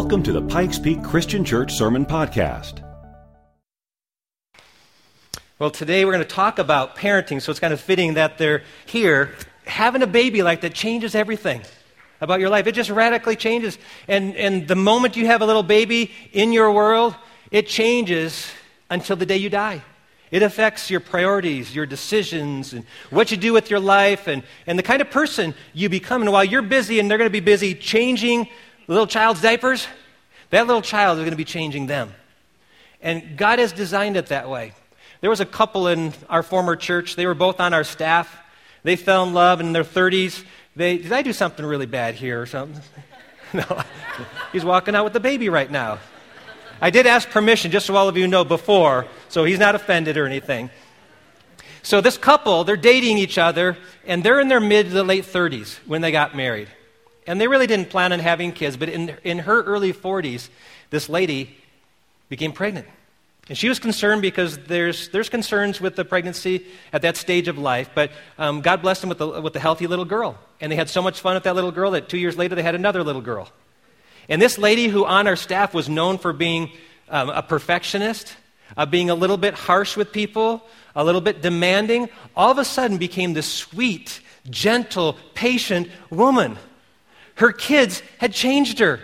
Welcome to the Pikes Peak Christian Church Sermon Podcast. Well, today we're going to talk about parenting, so it's kind of fitting that they're here. Having a baby like that changes everything about your life. It just radically changes. And, and the moment you have a little baby in your world, it changes until the day you die. It affects your priorities, your decisions, and what you do with your life, and, and the kind of person you become. And while you're busy and they're going to be busy changing little child's diapers, that little child is going to be changing them. And God has designed it that way. There was a couple in our former church, they were both on our staff. They fell in love in their 30s. They, did I do something really bad here or something? no. He's walking out with the baby right now. I did ask permission, just so all of you know, before, so he's not offended or anything. So, this couple, they're dating each other, and they're in their mid to late 30s when they got married. And they really didn't plan on having kids, but in, in her early 40s, this lady became pregnant. And she was concerned because there's, there's concerns with the pregnancy at that stage of life, but um, God blessed them with a, with a healthy little girl. And they had so much fun with that little girl that two years later they had another little girl. And this lady, who on our staff was known for being um, a perfectionist, uh, being a little bit harsh with people, a little bit demanding, all of a sudden became this sweet, gentle, patient woman. Her kids had changed her.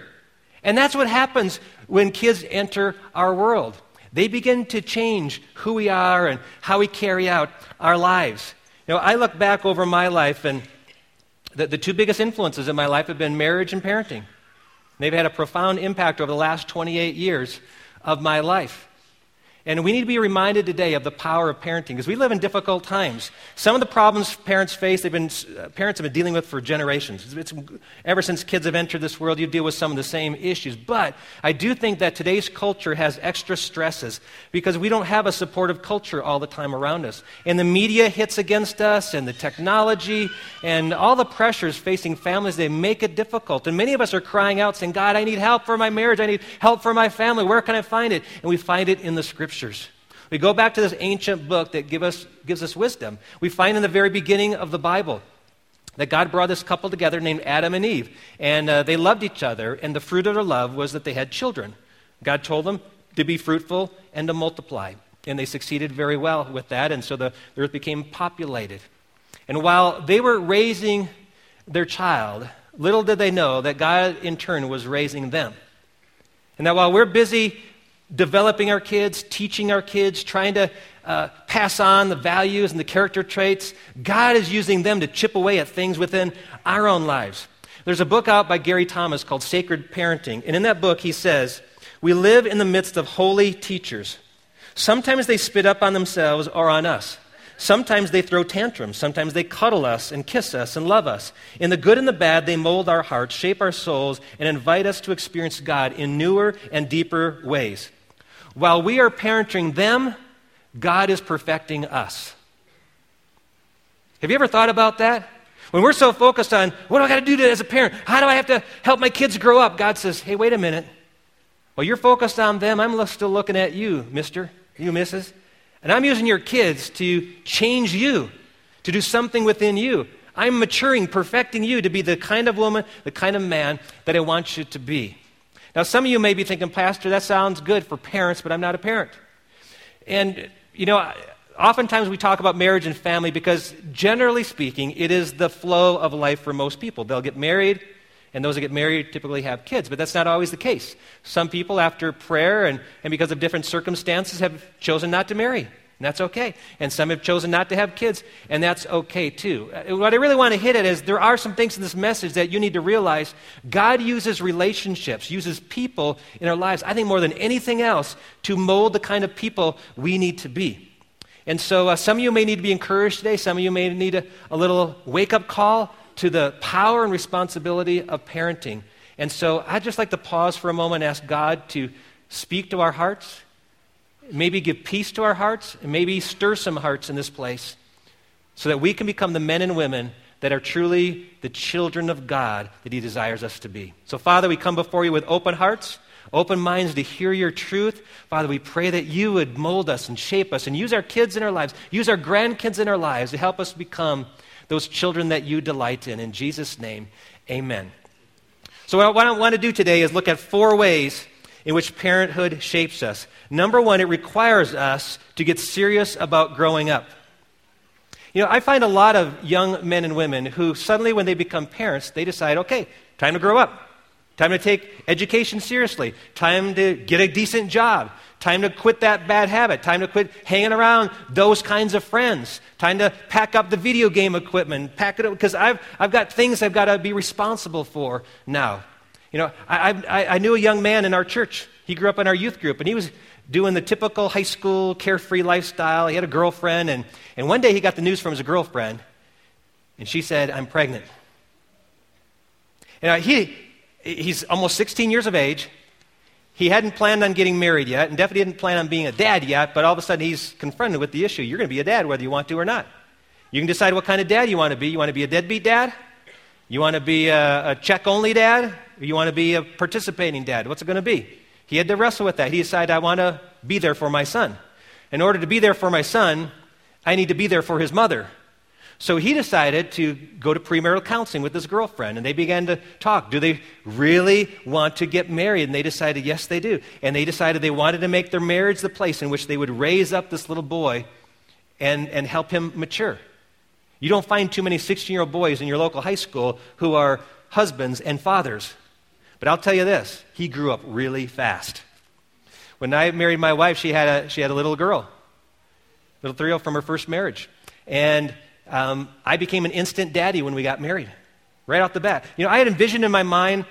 And that's what happens when kids enter our world. They begin to change who we are and how we carry out our lives. You know, I look back over my life, and the, the two biggest influences in my life have been marriage and parenting. They've had a profound impact over the last 28 years of my life. And we need to be reminded today of the power of parenting because we live in difficult times. Some of the problems parents face, they've been, uh, parents have been dealing with for generations. It's, ever since kids have entered this world, you deal with some of the same issues. But I do think that today's culture has extra stresses because we don't have a supportive culture all the time around us. And the media hits against us, and the technology, and all the pressures facing families, they make it difficult. And many of us are crying out saying, God, I need help for my marriage. I need help for my family. Where can I find it? And we find it in the scripture scriptures. We go back to this ancient book that give us, gives us wisdom. We find in the very beginning of the Bible that God brought this couple together named Adam and Eve. And uh, they loved each other, and the fruit of their love was that they had children. God told them to be fruitful and to multiply. And they succeeded very well with that, and so the, the earth became populated. And while they were raising their child, little did they know that God in turn was raising them. And that while we're busy developing our kids, teaching our kids, trying to uh, pass on the values and the character traits. God is using them to chip away at things within our own lives. There's a book out by Gary Thomas called Sacred Parenting. And in that book, he says, We live in the midst of holy teachers. Sometimes they spit up on themselves or on us. Sometimes they throw tantrums. Sometimes they cuddle us and kiss us and love us. In the good and the bad, they mold our hearts, shape our souls, and invite us to experience God in newer and deeper ways. While we are parenting them, God is perfecting us. Have you ever thought about that? When we're so focused on what do I got to do as a parent? How do I have to help my kids grow up? God says, hey, wait a minute. While you're focused on them, I'm still looking at you, mister, you, missus. And I'm using your kids to change you, to do something within you. I'm maturing, perfecting you to be the kind of woman, the kind of man that I want you to be. Now, some of you may be thinking, Pastor, that sounds good for parents, but I'm not a parent. And, you know, oftentimes we talk about marriage and family because, generally speaking, it is the flow of life for most people. They'll get married, and those that get married typically have kids, but that's not always the case. Some people, after prayer and, and because of different circumstances, have chosen not to marry. And that's okay. And some have chosen not to have kids, and that's okay too. Uh, what I really want to hit at is there are some things in this message that you need to realize. God uses relationships, uses people in our lives, I think more than anything else, to mold the kind of people we need to be. And so uh, some of you may need to be encouraged today. Some of you may need a, a little wake up call to the power and responsibility of parenting. And so I'd just like to pause for a moment and ask God to speak to our hearts maybe give peace to our hearts, and maybe stir some hearts in this place so that we can become the men and women that are truly the children of God that He desires us to be. So, Father, we come before you with open hearts, open minds to hear your truth. Father, we pray that you would mold us and shape us and use our kids in our lives, use our grandkids in our lives to help us become those children that you delight in. In Jesus' name, amen. So, what I want to do today is look at four ways in which parenthood shapes us. Number one, it requires us to get serious about growing up. You know, I find a lot of young men and women who suddenly, when they become parents, they decide, okay, time to grow up. Time to take education seriously. Time to get a decent job. Time to quit that bad habit. Time to quit hanging around those kinds of friends. Time to pack up the video game equipment. Pack it up because I've, I've got things I've got to be responsible for now. You know, I, I, I knew a young man in our church. He grew up in our youth group, and he was doing the typical high school carefree lifestyle. He had a girlfriend, and, and one day he got the news from his girlfriend, and she said, I'm pregnant. And uh, he, he's almost 16 years of age. He hadn't planned on getting married yet, and definitely didn't plan on being a dad yet, but all of a sudden he's confronted with the issue. You're going to be a dad whether you want to or not. You can decide what kind of dad you want to be. You want to be a deadbeat dad? You want to be a, a check only dad? Or you want to be a participating dad? What's it going to be? He had to wrestle with that. He decided, I want to be there for my son. In order to be there for my son, I need to be there for his mother. So he decided to go to premarital counseling with his girlfriend, and they began to talk. Do they really want to get married? And they decided, yes, they do. And they decided they wanted to make their marriage the place in which they would raise up this little boy and, and help him mature. You don't find too many 16 year old boys in your local high school who are husbands and fathers. But I'll tell you this he grew up really fast. When I married my wife, she had a, she had a little girl, little three year old from her first marriage. And um, I became an instant daddy when we got married, right off the bat. You know, I had envisioned in my mind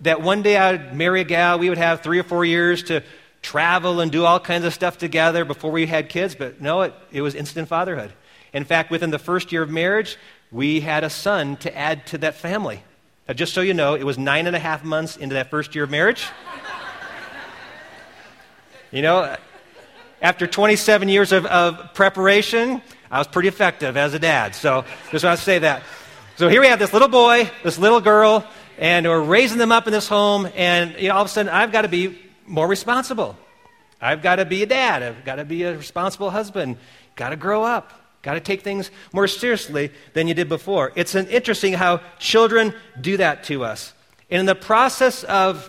that one day I would marry a gal, we would have three or four years to travel and do all kinds of stuff together before we had kids, but no, it, it was instant fatherhood. In fact, within the first year of marriage, we had a son to add to that family. Now, just so you know, it was nine and a half months into that first year of marriage. you know, after 27 years of, of, preparation, I was pretty effective as a dad. So just want to say that. So here we have this little boy, this little girl, and we're raising them up in this home, and you know, all of a sudden I've got to be more responsible. I've got to be a dad. I've got to be a responsible husband. Got to grow up. Got to take things more seriously than you did before. It's an interesting how children do that to us. And in the process of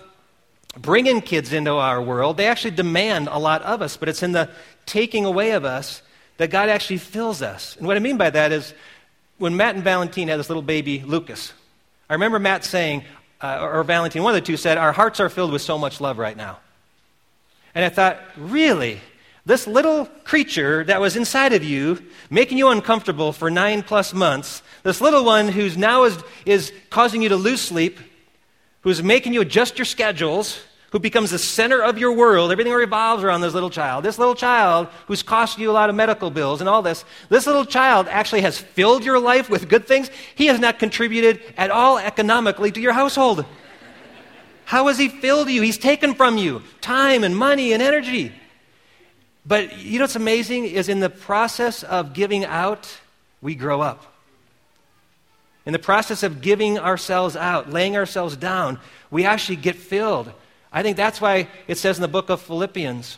bringing kids into our world, they actually demand a lot of us, but it's in the taking away of us that God actually fills us. And what I mean by that is when Matt and Valentine had this little baby, Lucas, I remember Matt saying, uh, or Valentine, one of the two said, Our hearts are filled with so much love right now. And I thought, really? This little creature that was inside of you, making you uncomfortable for nine plus months, this little one who's now is, is causing you to lose sleep, who's making you adjust your schedules, who becomes the center of your world, everything revolves around this little child. This little child who's costing you a lot of medical bills and all this, this little child actually has filled your life with good things. He has not contributed at all economically to your household. How has he filled you? He's taken from you time and money and energy. But you know what's amazing is in the process of giving out, we grow up. In the process of giving ourselves out, laying ourselves down, we actually get filled. I think that's why it says in the book of Philippians,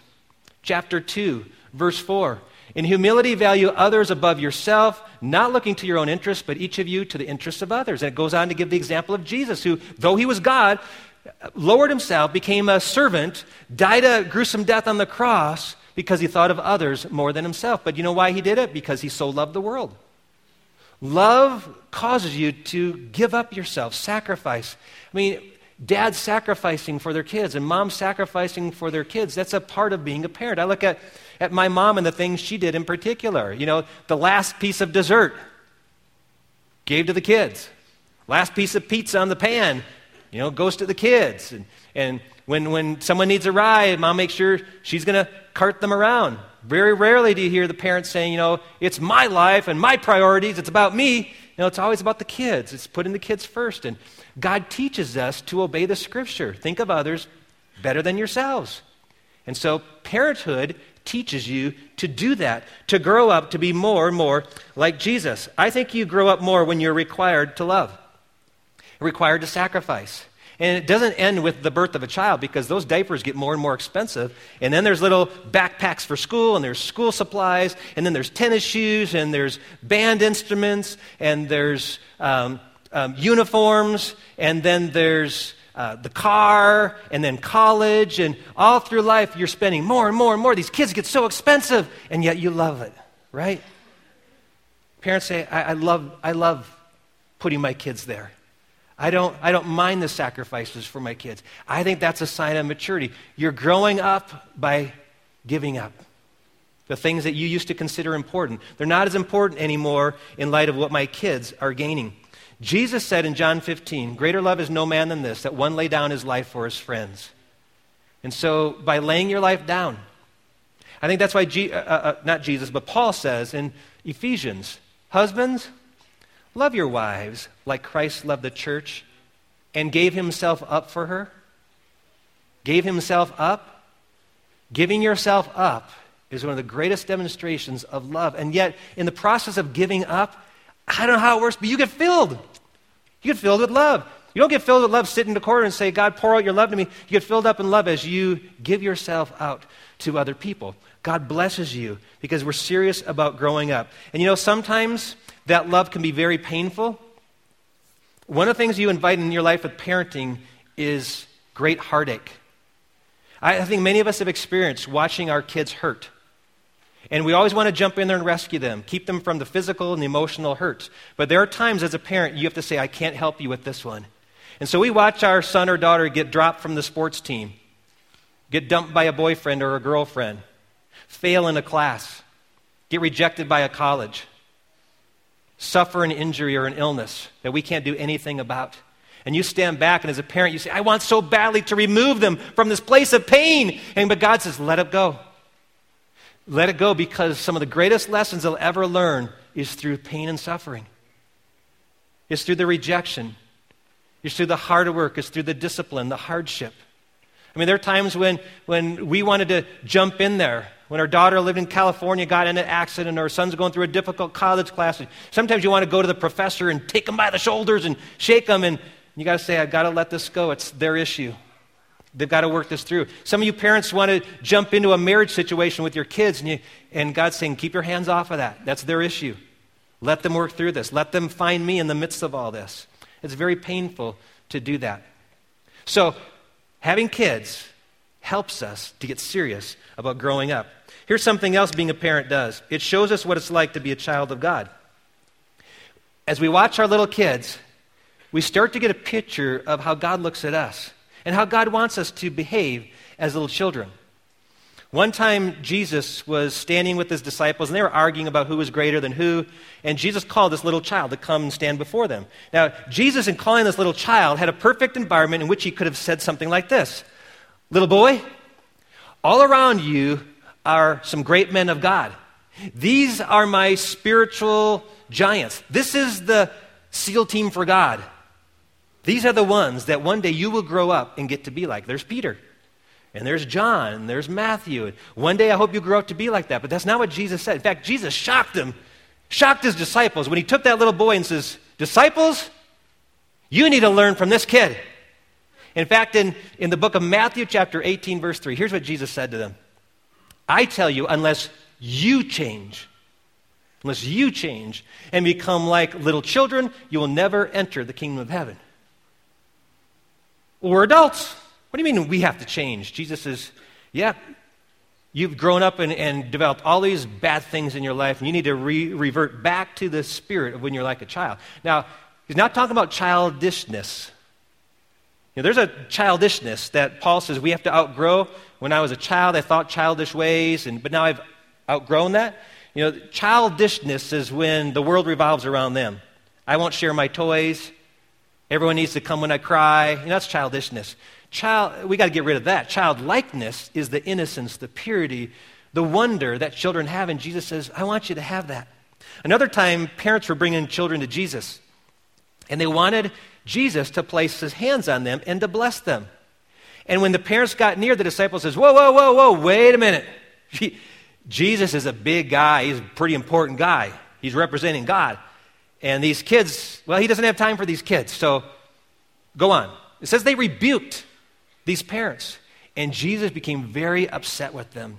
chapter 2, verse 4 In humility, value others above yourself, not looking to your own interests, but each of you to the interests of others. And it goes on to give the example of Jesus, who, though he was God, lowered himself, became a servant, died a gruesome death on the cross because he thought of others more than himself. But you know why he did it? Because he so loved the world. Love causes you to give up yourself, sacrifice. I mean, dads sacrificing for their kids and moms sacrificing for their kids. That's a part of being a parent. I look at, at my mom and the things she did in particular. You know, the last piece of dessert gave to the kids. Last piece of pizza on the pan, you know, goes to the kids. And, and when, when someone needs a ride, mom makes sure she's going to cart them around. Very rarely do you hear the parents saying, you know, it's my life and my priorities, it's about me. You know, it's always about the kids. It's putting the kids first. And God teaches us to obey the scripture. Think of others better than yourselves. And so parenthood teaches you to do that, to grow up to be more and more like Jesus. I think you grow up more when you're required to love, required to sacrifice. And it doesn't end with the birth of a child because those diapers get more and more expensive. And then there's little backpacks for school, and there's school supplies, and then there's tennis shoes, and there's band instruments, and there's um, um, uniforms, and then there's uh, the car, and then college, and all through life, you're spending more and more and more. These kids get so expensive, and yet you love it, right? Parents say, I, I love, I love putting my kids there. I don't, I don't mind the sacrifices for my kids. I think that's a sign of maturity. You're growing up by giving up. The things that you used to consider important, they're not as important anymore in light of what my kids are gaining. Jesus said in John 15, Greater love is no man than this, that one lay down his life for his friends. And so, by laying your life down, I think that's why, G, uh, uh, uh not Jesus, but Paul says in Ephesians, Husbands, love your wives like Christ loved the church and gave himself up for her. Gave himself up. Giving yourself up is one of the greatest demonstrations of love. And yet, in the process of giving up, I don't know how it works, but you get filled. You get filled with love. You don't get filled with love sitting in the corner and say, God, pour out your love to me. You get filled up in love as you give yourself out to other people. God blesses you because we're serious about growing up. And you know, sometimes that love can be very painful. One of the things you invite in your life with parenting is great heartache. I think many of us have experienced watching our kids hurt. And we always want to jump in there and rescue them, keep them from the physical and the emotional hurts. But there are times as a parent you have to say, I can't help you with this one. And so we watch our son or daughter get dropped from the sports team, get dumped by a boyfriend or a girlfriend, fail in a class, get rejected by a college, suffer an injury or an illness that we can't do anything about. And you stand back, and as a parent, you say, I want so badly to remove them from this place of pain. And but God says, let it go. Let it go because some of the greatest lessons they'll ever learn is through pain and suffering. It's through the rejection. It's through the hard work. It's through the discipline, the hardship. I mean, there are times when, when we wanted to jump in there. When our daughter lived in California, got in an accident, or our son's going through a difficult college class. Sometimes you want to go to the professor and take them by the shoulders and shake them, and you got to say, I've got to let this go. It's their issue. They've got to work this through. Some of you parents want to jump into a marriage situation with your kids, and, you, and God's saying, keep your hands off of that. That's their issue. Let them work through this. Let them find me in the midst of all this. It's very painful to do that. So, having kids helps us to get serious about growing up. Here's something else being a parent does it shows us what it's like to be a child of God. As we watch our little kids, we start to get a picture of how God looks at us and how God wants us to behave as little children. One time, Jesus was standing with his disciples, and they were arguing about who was greater than who. And Jesus called this little child to come and stand before them. Now, Jesus, in calling this little child, had a perfect environment in which he could have said something like this Little boy, all around you are some great men of God. These are my spiritual giants. This is the SEAL team for God. These are the ones that one day you will grow up and get to be like. There's Peter, and there's John, and there's Matthew. One day I hope you grow up to be like that. But that's not what Jesus said. In fact, Jesus shocked them, shocked his disciples when he took that little boy and says, Disciples, you need to learn from this kid. In fact, in, in the book of Matthew, chapter 18, verse 3, here's what Jesus said to them I tell you, unless you change, unless you change and become like little children, you will never enter the kingdom of heaven. We're adults. What do you mean we have to change? Jesus says, Yeah, you've grown up and, and developed all these bad things in your life, and you need to re- revert back to the spirit of when you're like a child. Now, he's not talking about childishness. You know, there's a childishness that Paul says we have to outgrow. When I was a child, I thought childish ways, and, but now I've outgrown that. You know, childishness is when the world revolves around them. I won't share my toys. Everyone needs to come when I cry. You know, that's childishness. Child, we got to get rid of that. Childlikeness is the innocence, the purity, the wonder that children have. And Jesus says, I want you to have that. Another time, parents were bringing children to Jesus, and they wanted Jesus to place his hands on them and to bless them. And when the parents got near, the disciple says, Whoa, whoa, whoa, whoa, wait a minute. Jesus is a big guy. He's a pretty important guy. He's representing God. And these kids, well, he doesn't have time for these kids. So go on. It says they rebuked these parents. And Jesus became very upset with them.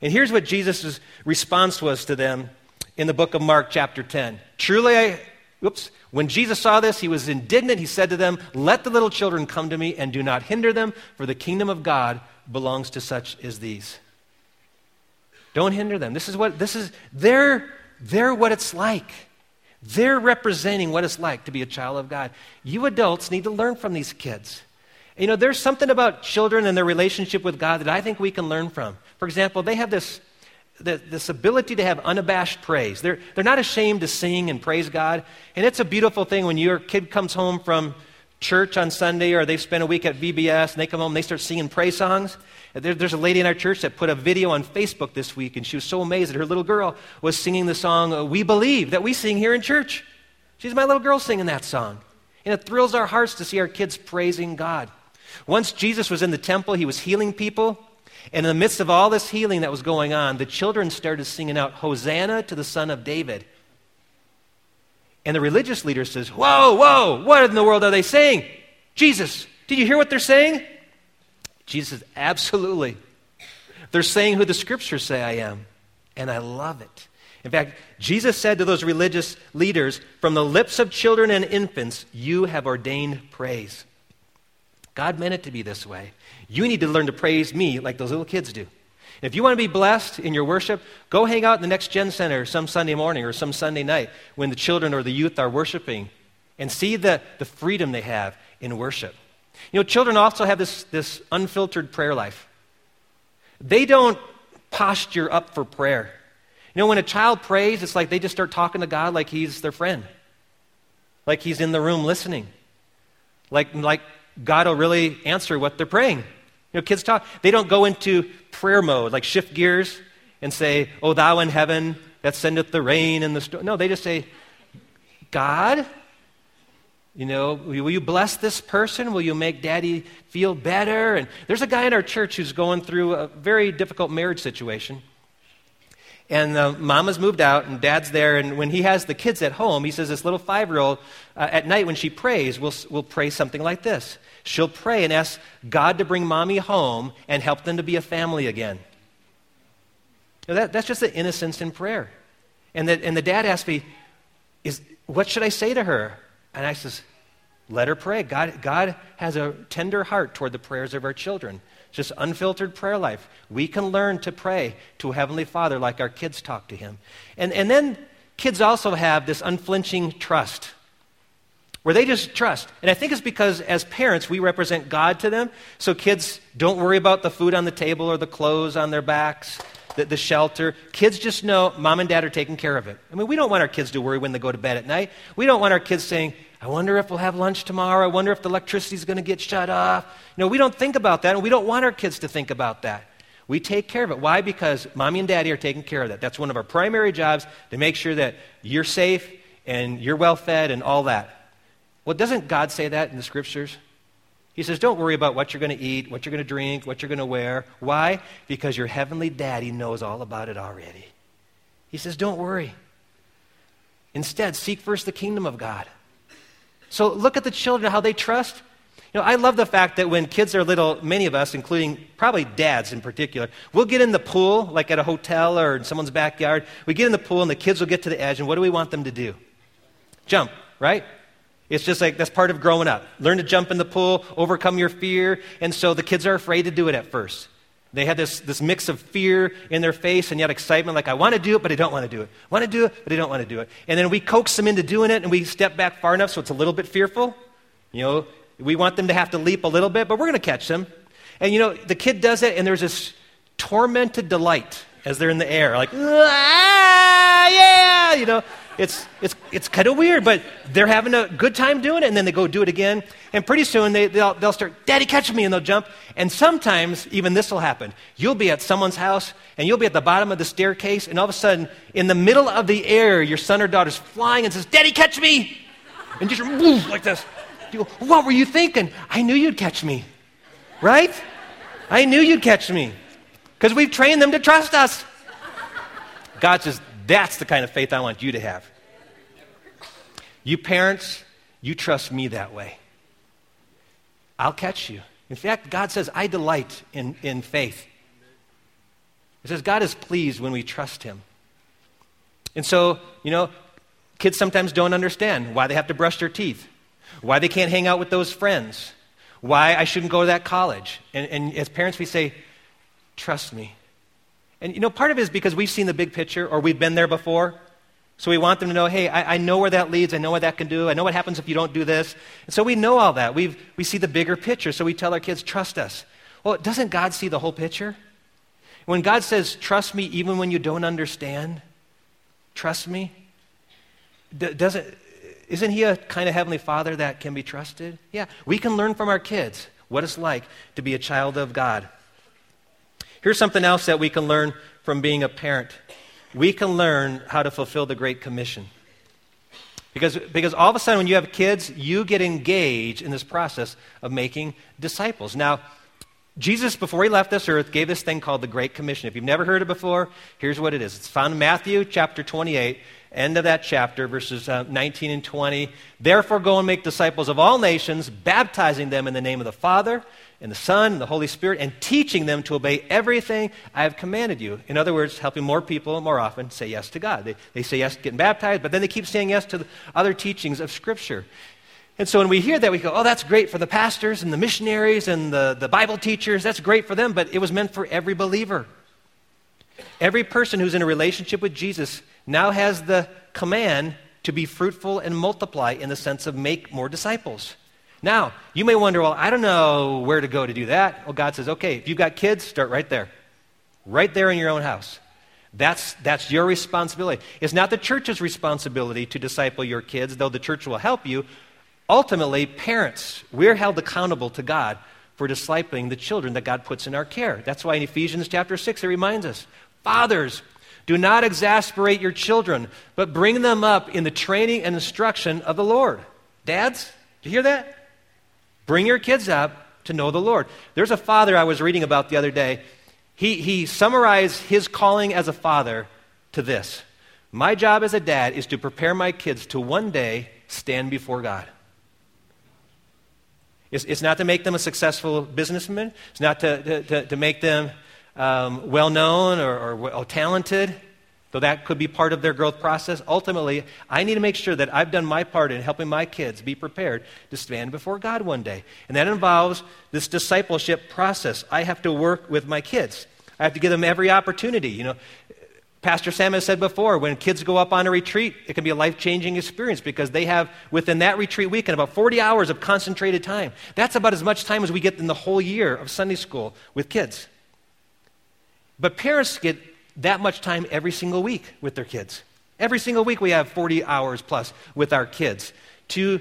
And here's what Jesus' response was to them in the book of Mark, chapter 10. Truly, I, Oops. When Jesus saw this, he was indignant. He said to them, Let the little children come to me and do not hinder them, for the kingdom of God belongs to such as these. Don't hinder them. This is what, this is, they're, they're what it's like. They're representing what it's like to be a child of God. You adults need to learn from these kids. You know, there's something about children and their relationship with God that I think we can learn from. For example, they have this, this ability to have unabashed praise. They're, they're not ashamed to sing and praise God. And it's a beautiful thing when your kid comes home from church on Sunday or they've spent a week at VBS and they come home and they start singing praise songs. There, there's a lady in our church that put a video on Facebook this week and she was so amazed that her little girl was singing the song uh, We Believe that we sing here in church. She's my little girl singing that song. And it thrills our hearts to see our kids praising God. Once Jesus was in the temple, he was healing people. And in the midst of all this healing that was going on, the children started singing out, Hosanna to the Son of David. And the religious leader says, Whoa, whoa, what in the world are they saying? Jesus, did you hear what they're saying? Jesus says, Absolutely. They're saying who the scriptures say I am. And I love it. In fact, Jesus said to those religious leaders, From the lips of children and infants, you have ordained praise. God meant it to be this way. You need to learn to praise me like those little kids do. If you want to be blessed in your worship, go hang out in the Next Gen Center some Sunday morning or some Sunday night when the children or the youth are worshiping and see the, the freedom they have in worship. You know, children also have this, this unfiltered prayer life. They don't posture up for prayer. You know, when a child prays, it's like they just start talking to God like he's their friend, like he's in the room listening, like, like God will really answer what they're praying. You know, kids talk, they don't go into prayer mode, like shift gears and say, Oh, thou in heaven that sendeth the rain and the storm. No, they just say, God, you know, will you bless this person? Will you make daddy feel better? And there's a guy in our church who's going through a very difficult marriage situation. And uh, mama's moved out, and dad's there. And when he has the kids at home, he says this little five year old, uh, at night when she prays, will will pray something like this. She'll pray and ask God to bring mommy home and help them to be a family again. That, that's just the innocence in prayer. And the, and the dad asked me, is, What should I say to her? And I says, Let her pray. God, God has a tender heart toward the prayers of our children just unfiltered prayer life. We can learn to pray to a Heavenly Father like our kids talk to Him. And, and then kids also have this unflinching trust where they just trust. And I think it's because as parents, we represent God to them. So kids don't worry about the food on the table or the clothes on their backs, the, the, shelter. Kids just know mom and dad are taking care of it. I mean, we don't want our kids to worry when they go to bed at night. We don't want our kids saying, I wonder if we'll have lunch tomorrow. I wonder if the electricity is going to get shut off. You know, we don't think about that, and we don't want our kids to think about that. We take care of it. Why? Because mommy and daddy are taking care of that. That's one of our primary jobs to make sure that you're safe and you're well fed and all that. Well, doesn't God say that in the scriptures? He says, Don't worry about what you're going to eat, what you're going to drink, what you're going to wear. Why? Because your heavenly daddy knows all about it already. He says, Don't worry. Instead, seek first the kingdom of God so look at the children, how they trust. You know, I love the fact that when kids are little, many of us, including probably dads in particular, we'll get in the pool, like at a hotel or in someone's backyard. We get in the pool and the kids will get to the edge, and what do we want them to do? Jump, right? It's just like that's part of growing up. Learn to jump in the pool, overcome your fear, and so the kids are afraid to do it at first. They had this, this mix of fear in their face and yet excitement, like, I want to do it, but I don't want to do it. I want to do it, but I don't want to do it. And then we coax them into doing it, and we step back far enough so it's a little bit fearful. You know, we want them to have to leap a little bit, but we're going to catch them. And, you know, the kid does it, and there's this tormented delight as they're in the air, like, ah, yeah, you know. It's, it's, it's kind of weird, but they're having a good time doing it, and then they go do it again. And pretty soon they, they'll, they'll start, Daddy, catch me, and they'll jump. And sometimes even this will happen. You'll be at someone's house, and you'll be at the bottom of the staircase, and all of a sudden, in the middle of the air, your son or daughter's flying and says, Daddy, catch me! And just like this. You go, What were you thinking? I knew you'd catch me. Right? I knew you'd catch me. Because we've trained them to trust us. God says, that's the kind of faith I want you to have. You parents, you trust me that way. I'll catch you. In fact, God says, I delight in, in faith. It says God is pleased when we trust him. And so, you know, Kids sometimes don't understand why they have to brush their teeth, why they can't hang out with those friends, why I shouldn't go to that college. And, and as parents, we say, trust me. And you know, part of it is because we've seen the big picture or we've been there before. So we want them to know, hey, I, I, know where that leads. I know what that can do. I know what happens if you don't do this. And so we know all that. we we see the bigger picture. So we tell our kids, trust us. Well, doesn't God see the whole picture? When God says, trust me even when you don't understand, trust me, doesn't, isn't he a kind of heavenly father that can be trusted? Yeah, we can learn from our kids what it's like to be a child of God. Here's something else that we can learn from being a parent we can learn how to fulfill the Great Commission. Because, because all of a sudden, when you have kids, you get engaged in this process of making disciples. Now, Jesus, before he left this earth, gave this thing called the Great Commission. If you've never heard it before, here's what it is. It's found in Matthew chapter 28, end of that chapter, verses uh, 19 and 20. Therefore, go and make disciples of all nations, baptizing them in the name of the Father, and the Son, and the Holy Spirit, and teaching them to obey everything I have commanded you. In other words, helping more people more often say yes to God. They, they say yes to getting baptized, but then they keep saying yes to the other teachings of Scripture. And so when we hear that, we go, oh, that's great for the pastors and the missionaries and the, the Bible teachers. That's great for them, but it was meant for every believer. Every person who's in a relationship with Jesus now has the command to be fruitful and multiply in the sense of make more disciples. Now, you may wonder, well, I don't know where to go to do that. Well, God says, okay, if you've got kids, start right there. Right there in your own house. That's, that's your responsibility. It's not the church's responsibility to disciple your kids, though the church will help you. Ultimately, parents, we're held accountable to God for discipling the children that God puts in our care. That's why in Ephesians chapter 6 it reminds us Fathers, do not exasperate your children, but bring them up in the training and instruction of the Lord. Dads, do you hear that? Bring your kids up to know the Lord. There's a father I was reading about the other day. He, he summarized his calling as a father to this My job as a dad is to prepare my kids to one day stand before God. It's, it's not to make them a successful businessman, it's not to, to, to make them um, well known or, or well talented, though that could be part of their growth process. Ultimately, I need to make sure that I've done my part in helping my kids be prepared to stand before God one day. And that involves this discipleship process. I have to work with my kids. I have to give them every opportunity. You know, Pastor Sam has said before, when kids go up on a retreat, it can be a life changing experience because they have, within that retreat weekend, about 40 hours of concentrated time. That's about as much time as we get in the whole year of Sunday school with kids. But parents get that much time every single week with their kids. Every single week we have 40 hours plus with our kids to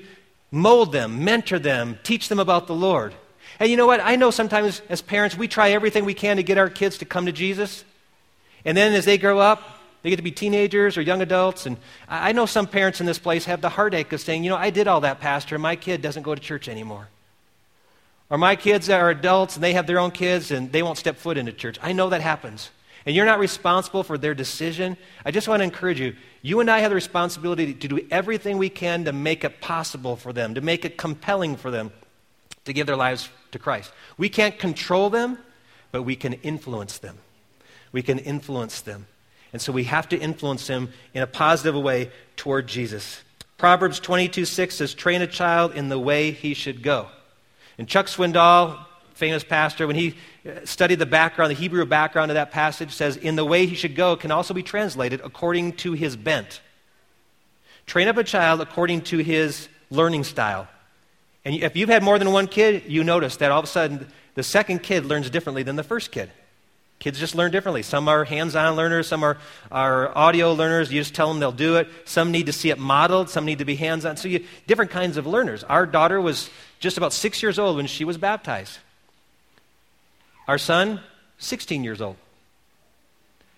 mold them, mentor them, teach them about the Lord. And you know what? I know sometimes as parents we try everything we can to get our kids to come to Jesus. And then as they grow up, they get to be teenagers or young adults. And I know some parents in this place have the heartache of saying, you know, I did all that, Pastor, and my kid doesn't go to church anymore. Or my kids are adults and they have their own kids and they won't step foot into church. I know that happens. And you're not responsible for their decision. I just want to encourage you. You and I have the responsibility to do everything we can to make it possible for them, to make it compelling for them to give their lives to Christ. We can't control them, but we can influence them we can influence them. And so we have to influence them in a positive way toward Jesus. Proverbs 22 6 says, Train a child in the way he should go. And Chuck Swindoll, famous pastor, when he studied the background, the Hebrew background of that passage, says, In the way he should go can also be translated according to his bent. Train up a child according to his learning style. And if you've had more than one kid, you notice that all of a sudden the second kid learns differently than the first kid. Kids just learn differently. Some are hands on learners, some are, are audio learners. You just tell them they'll do it. Some need to see it modeled, some need to be hands on. So, you, different kinds of learners. Our daughter was just about six years old when she was baptized. Our son, 16 years old.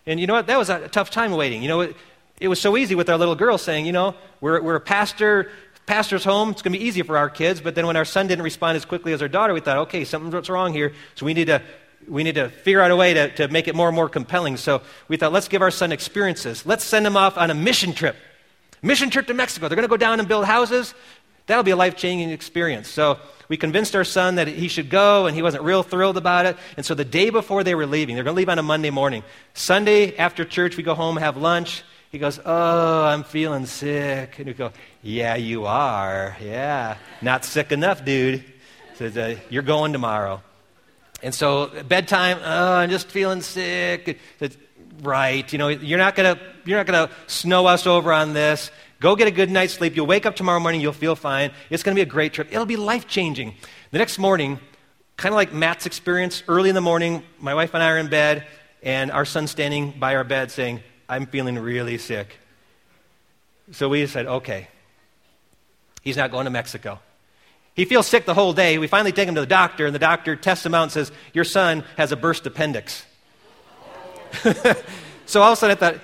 And you know what? That was a tough time waiting. You know, it, it was so easy with our little girl saying, you know, we're, we're a pastor, pastor's home. It's going to be easy for our kids. But then when our son didn't respond as quickly as our daughter, we thought, okay, something's wrong here. So we need to we need to figure out a way to, to make it more and more compelling. So we thought, let's give our son experiences. Let's send him off on a mission trip. Mission trip to Mexico. They're going to go down and build houses. That'll be a life changing experience. So we convinced our son that he should go, and he wasn't real thrilled about it. And so the day before they were leaving, they're going to leave on a Monday morning. Sunday after church, we go home, have lunch. He goes, Oh, I'm feeling sick. And we go, Yeah, you are. Yeah. Not sick enough, dude. Says, uh, You're going tomorrow. And so bedtime, oh, I'm just feeling sick. Right. You know, you're not gonna you're not gonna snow us over on this. Go get a good night's sleep. You'll wake up tomorrow morning, you'll feel fine. It's gonna be a great trip. It'll be life changing. The next morning, kind of like Matt's experience, early in the morning, my wife and I are in bed, and our son's standing by our bed saying, I'm feeling really sick. So we said, okay, he's not going to Mexico. He feels sick the whole day. We finally take him to the doctor, and the doctor tests him out and says, Your son has a burst appendix. so all of a sudden I thought,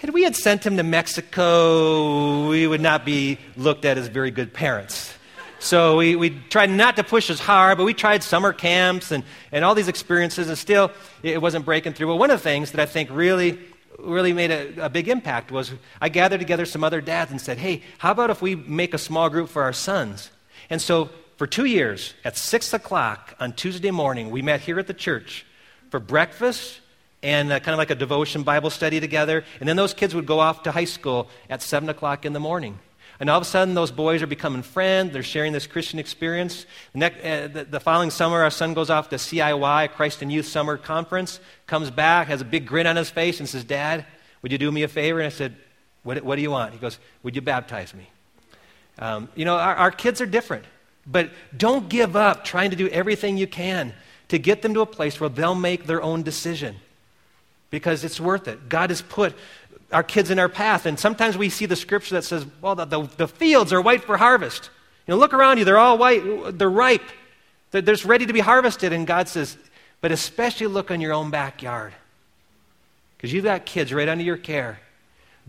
had we had sent him to Mexico, we would not be looked at as very good parents. So we, we tried not to push as hard, but we tried summer camps and, and all these experiences, and still it wasn't breaking through. Well, one of the things that I think really, really made a, a big impact was I gathered together some other dads and said, hey, how about if we make a small group for our sons? And so for two years, at 6 o'clock on Tuesday morning, we met here at the church for breakfast and uh, kind of like a devotion Bible study together. And then those kids would go off to high school at 7 o'clock in the morning. And all of a sudden, those boys are becoming friends. They're sharing this Christian experience. The, next, uh, the, the, following summer, our son goes off to CIY, Christ In Youth Summer Conference, comes back, has a big grin on his face, and says, Dad, would you do me a favor? And I said, What, what do you want? He goes, Would you baptize me? Um, you know, our, our kids are different. But don't give up trying to do everything you can to get them to a place where they'll make their own decision because it's worth it. God has put our kids in our path. And sometimes we see the scripture that says, well, the, the, the fields are white for harvest. You know, look around you, they're all white, they're ripe, they're, they're ready to be harvested. And God says, but especially look on your own backyard. Because you've got kids right under your care.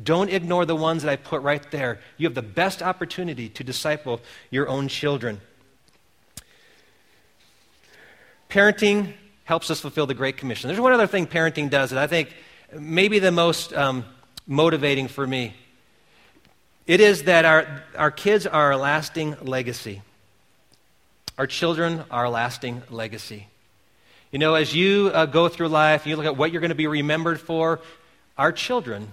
Don't ignore the ones that I put right there. You have the best opportunity to disciple your own children. Parenting helps us fulfill the Great Commission. There's one other thing parenting does that I think maybe the most um, motivating for me. It is that our, our kids are a lasting legacy. Our children are a lasting legacy. You know, as you uh, go through life, you look at what you're going to be remembered for, our children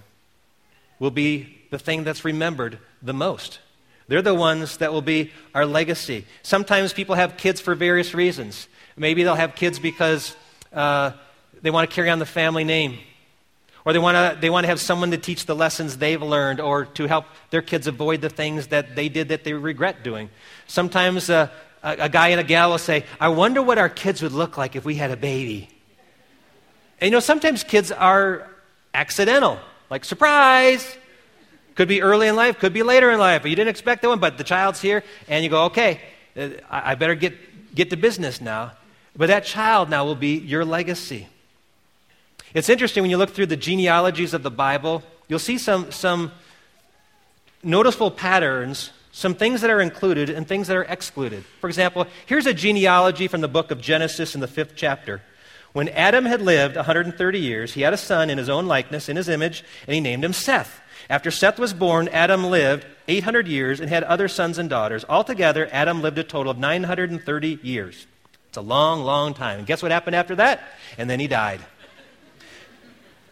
will be the thing that's remembered the most. They're the ones that will be our legacy. Sometimes people have kids for various reasons. Maybe they'll have kids because uh, they want to carry on the family name. Or they want to they want to have someone to teach the lessons they've learned or to help their kids avoid the things that they did that they regret doing. Sometimes uh, a, a, guy and a gal will say i wonder what our kids would look like if we had a baby. And you know sometimes kids are accidental like surprise! Could be early in life could be later in life but you didn't expect that one but the child's here and you go okay uh, i better get get to business now but that child now will be your legacy it's interesting when you look through the genealogies of the Bible, you'll see some, some noticeable patterns, some things that are included and things that are excluded. For example, here's a genealogy from the book of Genesis in the fifth chapter. When Adam had lived 130 years, he had a son in his own likeness, in his image, and he named him Seth. After Seth was born, Adam lived 800 years and had other sons and daughters. Altogether, Adam lived a total of 930 years. A long, long time. And guess what happened after that? And then he died.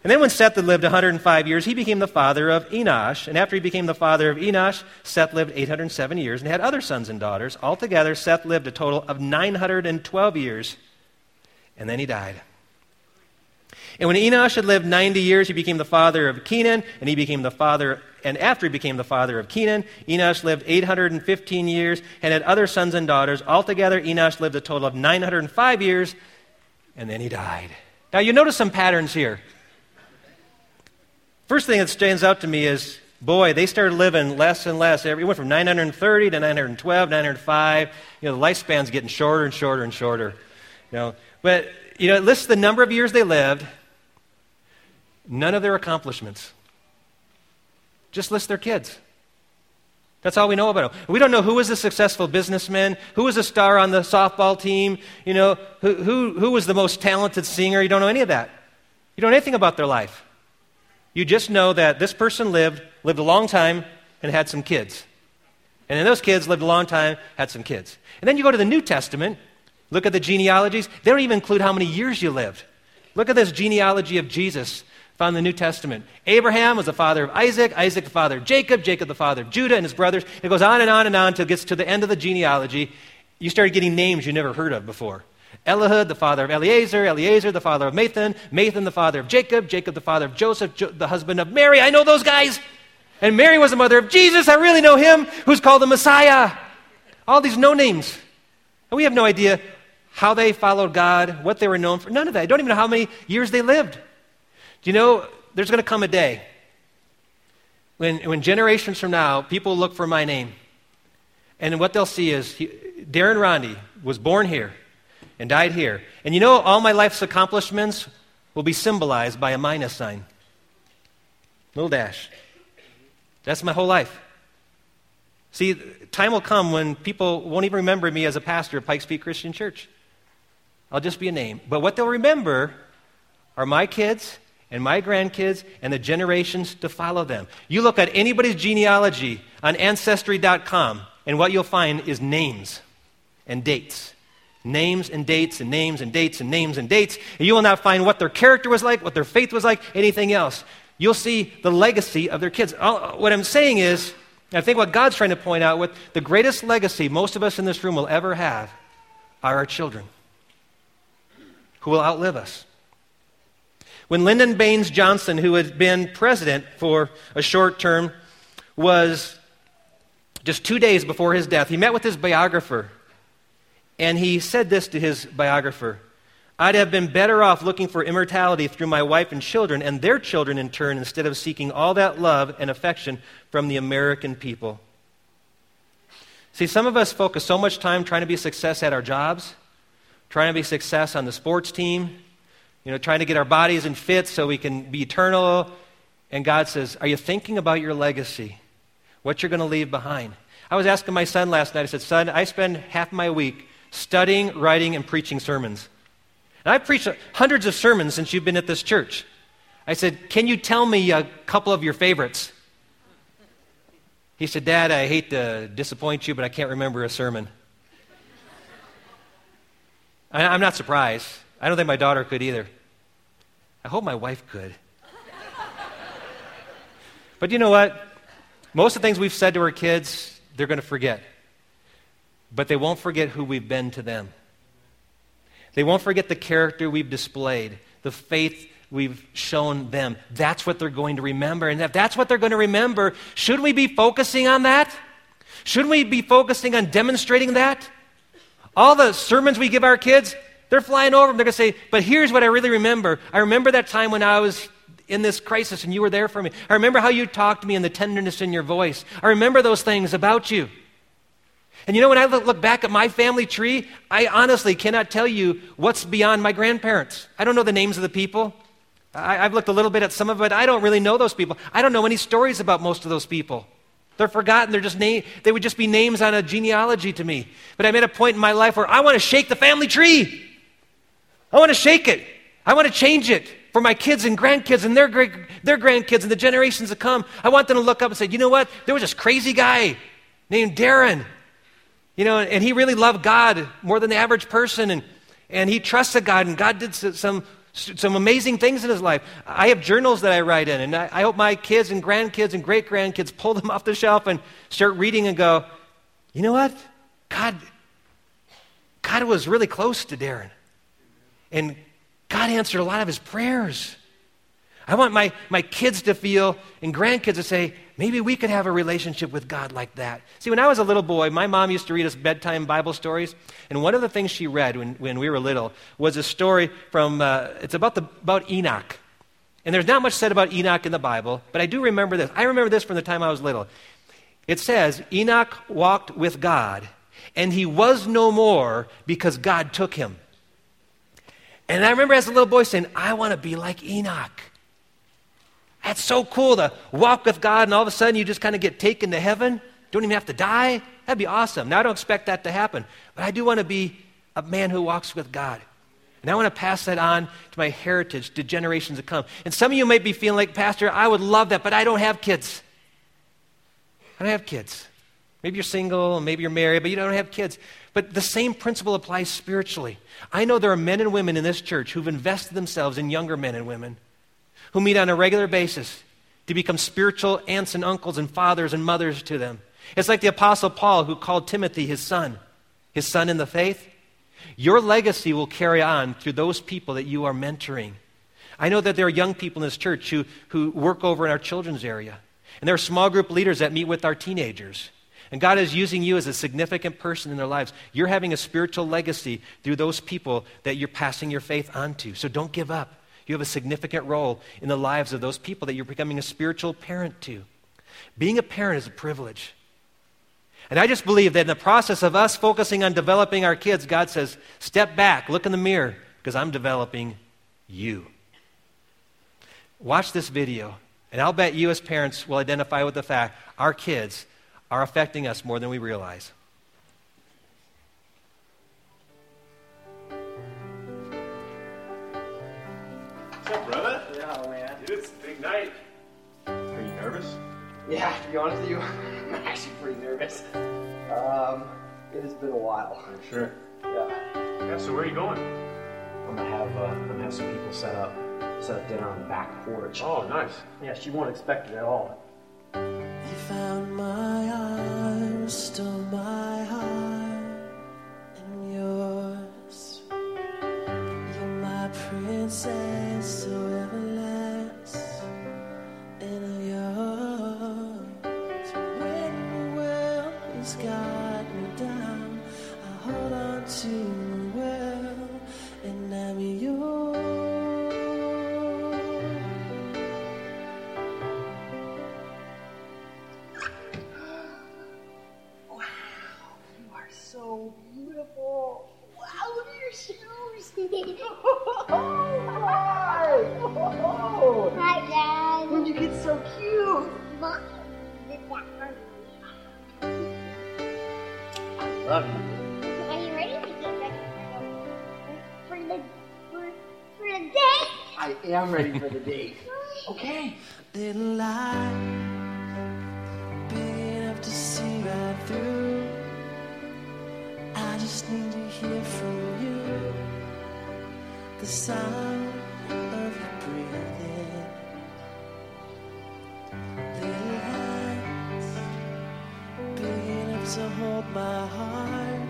And then when Seth had lived 105 years, he became the father of Enosh. And after he became the father of Enosh, Seth lived 807 years and had other sons and daughters. Altogether, Seth lived a total of 912 years. And then he died. And when Enosh had lived 90 years, he became the father of Kenan, and he became the father, and after he became the father of Kenan, Enosh lived 815 years and had other sons and daughters. Altogether, Enosh lived a total of 905 years, and then he died. Now, you notice some patterns here. First thing that stands out to me is boy, they started living less and less. It went from 930 to 912, 905. You know, the lifespan's getting shorter and shorter and shorter. You know, but you know, it lists the number of years they lived, none of their accomplishments. Just list their kids. That's all we know about them. We don't know who was a successful businessman, who was a star on the softball team, you know, who, who, who was the most talented singer. You don't know any of that. You don't know anything about their life. You just know that this person lived, lived a long time, and had some kids. And then those kids lived a long time, had some kids. And then you go to the New Testament, look at the genealogies. They don't even include how many years you lived. Look at this genealogy of Jesus. Found in the New Testament. Abraham was the father of Isaac, Isaac the father of Jacob, Jacob the father of Judah and his brothers. It goes on and on and on until it gets to the end of the genealogy. You started getting names you never heard of before. Elihud, the father of Eleazar, Eleazar, the father of Matthan, Matthan, the father of Jacob, Jacob, the father of Joseph, jo- the husband of Mary. I know those guys. And Mary was the mother of Jesus. I really know him, who's called the Messiah. All these no names. And we have no idea how they followed God, what they were known for. None of that. I don't even know how many years they lived. Do you know, there's going to come a day when, when generations from now, people look for my name. And what they'll see is he, Darren Ronde was born here and died here. And you know, all my life's accomplishments will be symbolized by a minus sign. Little dash. That's my whole life. See, time will come when people won't even remember me as a pastor at Pikes Peak Christian Church. I'll just be a name. But what they'll remember are my kids and my grandkids and the generations to follow them. You look at anybody's genealogy on Ancestry.com, and what you'll find is names and dates. Names and dates and names and dates and names and dates. And you will not find what their character was like, what their faith was like, anything else. You'll see the legacy of their kids. Uh, what I'm saying is, I think what God's trying to point out with the greatest legacy most of us in this room will ever have are our children who will outlive us. When Lyndon Baines Johnson, who had been president for a short term, was just two days before his death, he met with his biographer and he said this to his biographer I'd have been better off looking for immortality through my wife and children and their children in turn instead of seeking all that love and affection from the American people. See, some of us focus so much time trying to be success at our jobs, trying to be success on the sports team, you know, trying to get our bodies in fit so we can be eternal. And God says, Are you thinking about your legacy? What you're going to leave behind? I was asking my son last night, I said, Son, I spend half my week studying, writing, and preaching sermons. And I've preached hundreds of sermons since you've been at this church. I said, Can you tell me a couple of your favorites? He said, Dad, I hate to disappoint you, but I can't remember a sermon. I'm not surprised. I don't think my daughter could either. I hope my wife could. but you know what? Most of the things we've said to our kids, they're going to forget but they won't forget who we've been to them. They won't forget the character we've displayed, the faith we've shown them. That's what they're going to remember. And if that's what they're going to remember, should we be focusing on that? Should we be focusing on demonstrating that? All the sermons we give our kids, they're flying over them. They're going to say, But here's what I really remember. I remember that time when I was in this crisis and you were there for me. I remember how you talked to me and the tenderness in your voice. I remember those things about you. And you know, when I look back at my family tree, I honestly cannot tell you what's beyond my grandparents. I don't know the names of the people. I, have looked a little bit at some of it. I don't really know those people. I don't know any stories about most of those people. They're forgotten. They're just name, they would just be names on a genealogy to me. But I'm at a point in my life where I want to shake the family tree. I want to shake it. I want to change it for my kids and grandkids and their, great, their grandkids and the generations to come. I want them to look up and say, you know what? There was this crazy guy named Darren. You know, and he really loved God more than the average person, and, and he trusted God, and God did some, some amazing things in his life. I have journals that I write in, and I, I hope my kids and grandkids and great grandkids pull them off the shelf and start reading and go, you know what? God, God was really close to Darren. And God answered a lot of his prayers. I want my, my kids to feel and grandkids to say, maybe we could have a relationship with God like that. See, when I was a little boy, my mom used to read us bedtime Bible stories. And one of the things she read when, when we were little was a story from, uh, it's about, the, about Enoch. And there's not much said about Enoch in the Bible, but I do remember this. I remember this from the time I was little. It says, Enoch walked with God, and he was no more because God took him. And I remember as a little boy saying, I want to be like Enoch. That's so cool to walk with God and all of a sudden you just kind of get taken to heaven. Don't even have to die. That'd be awesome. Now, I don't expect that to happen, but I do want to be a man who walks with God. And I want to pass that on to my heritage, to generations to come. And some of you might be feeling like, Pastor, I would love that, but I don't have kids. I don't have kids. Maybe you're single, maybe you're married, but you don't have kids. But the same principle applies spiritually. I know there are men and women in this church who've invested themselves in younger men and women who meet on a regular basis to become spiritual aunts and uncles and fathers and mothers to them. It's like the Apostle Paul who called Timothy his son, his son in the faith. Your legacy will carry on through those people that you are mentoring. I know that there are young people in this church who, who work over in our children's area. And there are small group leaders that meet with our teenagers. And God is using you as a significant person in their lives. You're having a spiritual legacy through those people that you're passing your faith on to. So don't give up. You have a significant role in the lives of those people that you're becoming a spiritual parent to. Being a parent is a privilege. And I just believe that in the process of us focusing on developing our kids, God says, step back, look in the mirror, because I'm developing you. Watch this video, and I'll bet you as parents will identify with the fact our kids are affecting us more than we realize. What's up, brother? Yeah, man. Dude, it's a big night. Are you nervous? Yeah, to be honest with you, I'm actually pretty nervous. Um, it has been a while. I'm sure. Yeah. Yeah, so where are you going? I'm gonna have uh, I'm gonna have some people set up set up dinner on the back porch. Oh, nice. Yeah, she won't expect it at all. Found my arms, stole my heart oh! Hi, Dad. where'd you get so cute? Mom did that for. Love you. Are you ready to get ready for the for, for the date? I am ready for the date. Okay. little light big enough to see right through. I just need to hear from you the sound of your breathing. Little hands big enough to hold my heart,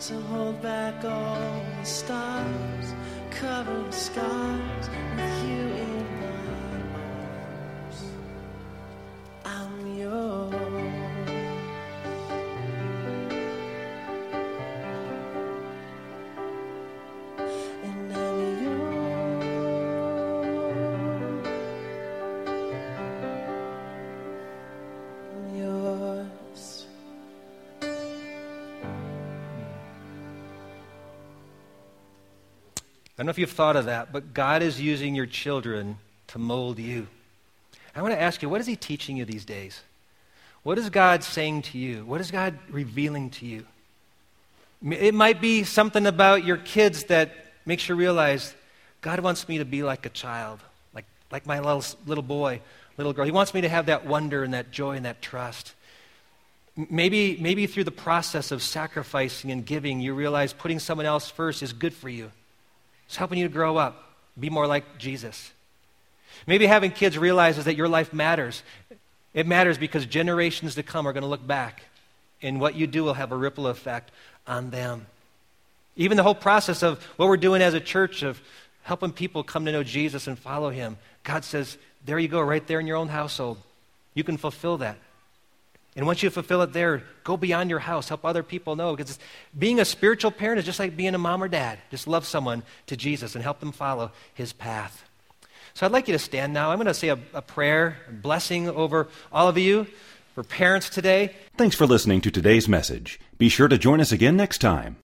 to hold back all the stars, cover the scars with you don't know if you've thought of that, but God is using your children to mold you. I want to ask you, what is He teaching you these days? What is God saying to you? What is God revealing to you? It might be something about your kids that makes you realize God wants me to be like a child, like, like my little, little boy, little girl. He wants me to have that wonder and that joy and that trust. Maybe, maybe through the process of sacrificing and giving, you realize putting someone else first is good for you. It's helping you to grow up, be more like Jesus. Maybe having kids realizes that your life matters. It matters because generations to come are going to look back, and what you do will have a ripple effect on them. Even the whole process of what we're doing as a church of helping people come to know Jesus and follow him, God says, there you go, right there in your own household. You can fulfill that. And once you fulfill it there, go beyond your house, help other people know. Because being a spiritual parent is just like being a mom or dad. Just love someone to Jesus and help them follow his path. So I'd like you to stand now. I'm going to say a, a prayer, a blessing over all of you for parents today. Thanks for listening to today's message. Be sure to join us again next time.